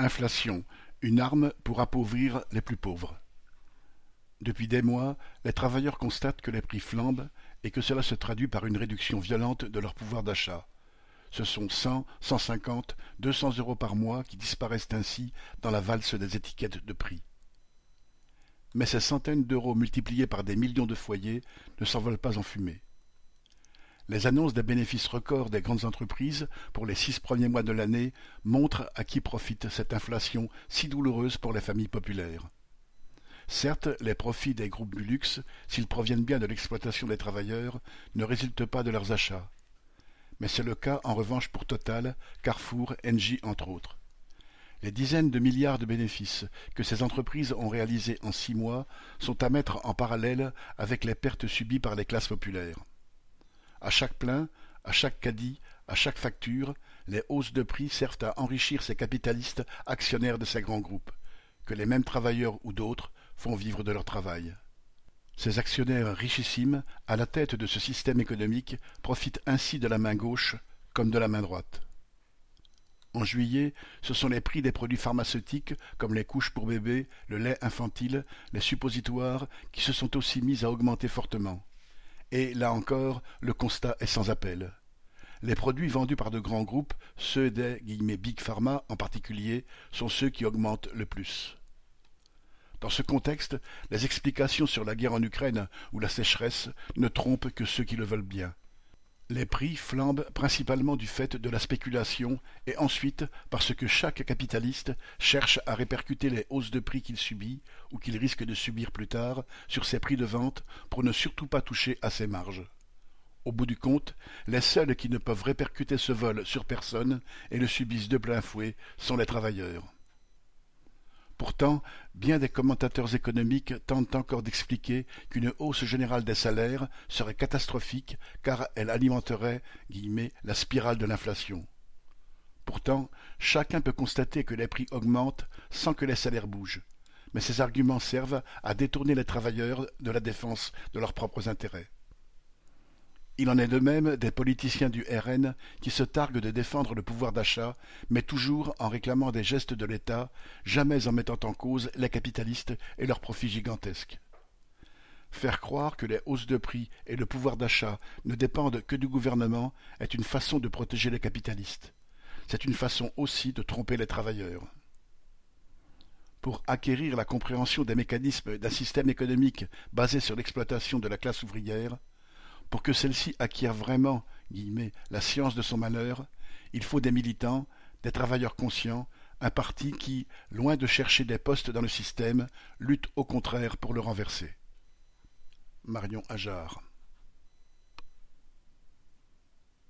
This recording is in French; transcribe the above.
Inflation, une arme pour appauvrir les plus pauvres. Depuis des mois, les travailleurs constatent que les prix flambent et que cela se traduit par une réduction violente de leur pouvoir d'achat. Ce sont cent, cent cinquante, deux cents euros par mois qui disparaissent ainsi dans la valse des étiquettes de prix. Mais ces centaines d'euros multipliés par des millions de foyers ne s'envolent pas en fumée. Les annonces des bénéfices records des grandes entreprises pour les six premiers mois de l'année montrent à qui profite cette inflation si douloureuse pour les familles populaires. Certes, les profits des groupes du luxe, s'ils proviennent bien de l'exploitation des travailleurs, ne résultent pas de leurs achats. Mais c'est le cas en revanche pour Total, Carrefour, Engie entre autres. Les dizaines de milliards de bénéfices que ces entreprises ont réalisés en six mois sont à mettre en parallèle avec les pertes subies par les classes populaires. À chaque plein, à chaque caddie, à chaque facture, les hausses de prix servent à enrichir ces capitalistes actionnaires de ces grands groupes, que les mêmes travailleurs ou d'autres font vivre de leur travail. Ces actionnaires richissimes, à la tête de ce système économique, profitent ainsi de la main gauche comme de la main droite. En juillet, ce sont les prix des produits pharmaceutiques comme les couches pour bébés, le lait infantile, les suppositoires qui se sont aussi mis à augmenter fortement. Et, là encore, le constat est sans appel. Les produits vendus par de grands groupes, ceux des Big Pharma en particulier, sont ceux qui augmentent le plus. Dans ce contexte, les explications sur la guerre en Ukraine ou la sécheresse ne trompent que ceux qui le veulent bien. Les prix flambent principalement du fait de la spéculation et ensuite parce que chaque capitaliste cherche à répercuter les hausses de prix qu'il subit ou qu'il risque de subir plus tard sur ses prix de vente pour ne surtout pas toucher à ses marges. Au bout du compte, les seuls qui ne peuvent répercuter ce vol sur personne et le subissent de plein fouet sont les travailleurs. Pourtant, bien des commentateurs économiques tentent encore d'expliquer qu'une hausse générale des salaires serait catastrophique car elle alimenterait la spirale de l'inflation. Pourtant, chacun peut constater que les prix augmentent sans que les salaires bougent. Mais ces arguments servent à détourner les travailleurs de la défense de leurs propres intérêts. Il en est de même des politiciens du RN qui se targuent de défendre le pouvoir d'achat, mais toujours en réclamant des gestes de l'État, jamais en mettant en cause les capitalistes et leurs profits gigantesques. Faire croire que les hausses de prix et le pouvoir d'achat ne dépendent que du gouvernement est une façon de protéger les capitalistes. C'est une façon aussi de tromper les travailleurs. Pour acquérir la compréhension des mécanismes d'un système économique basé sur l'exploitation de la classe ouvrière, pour que celle-ci acquiert vraiment la science de son malheur, il faut des militants, des travailleurs conscients, un parti qui, loin de chercher des postes dans le système, lutte au contraire pour le renverser. Marion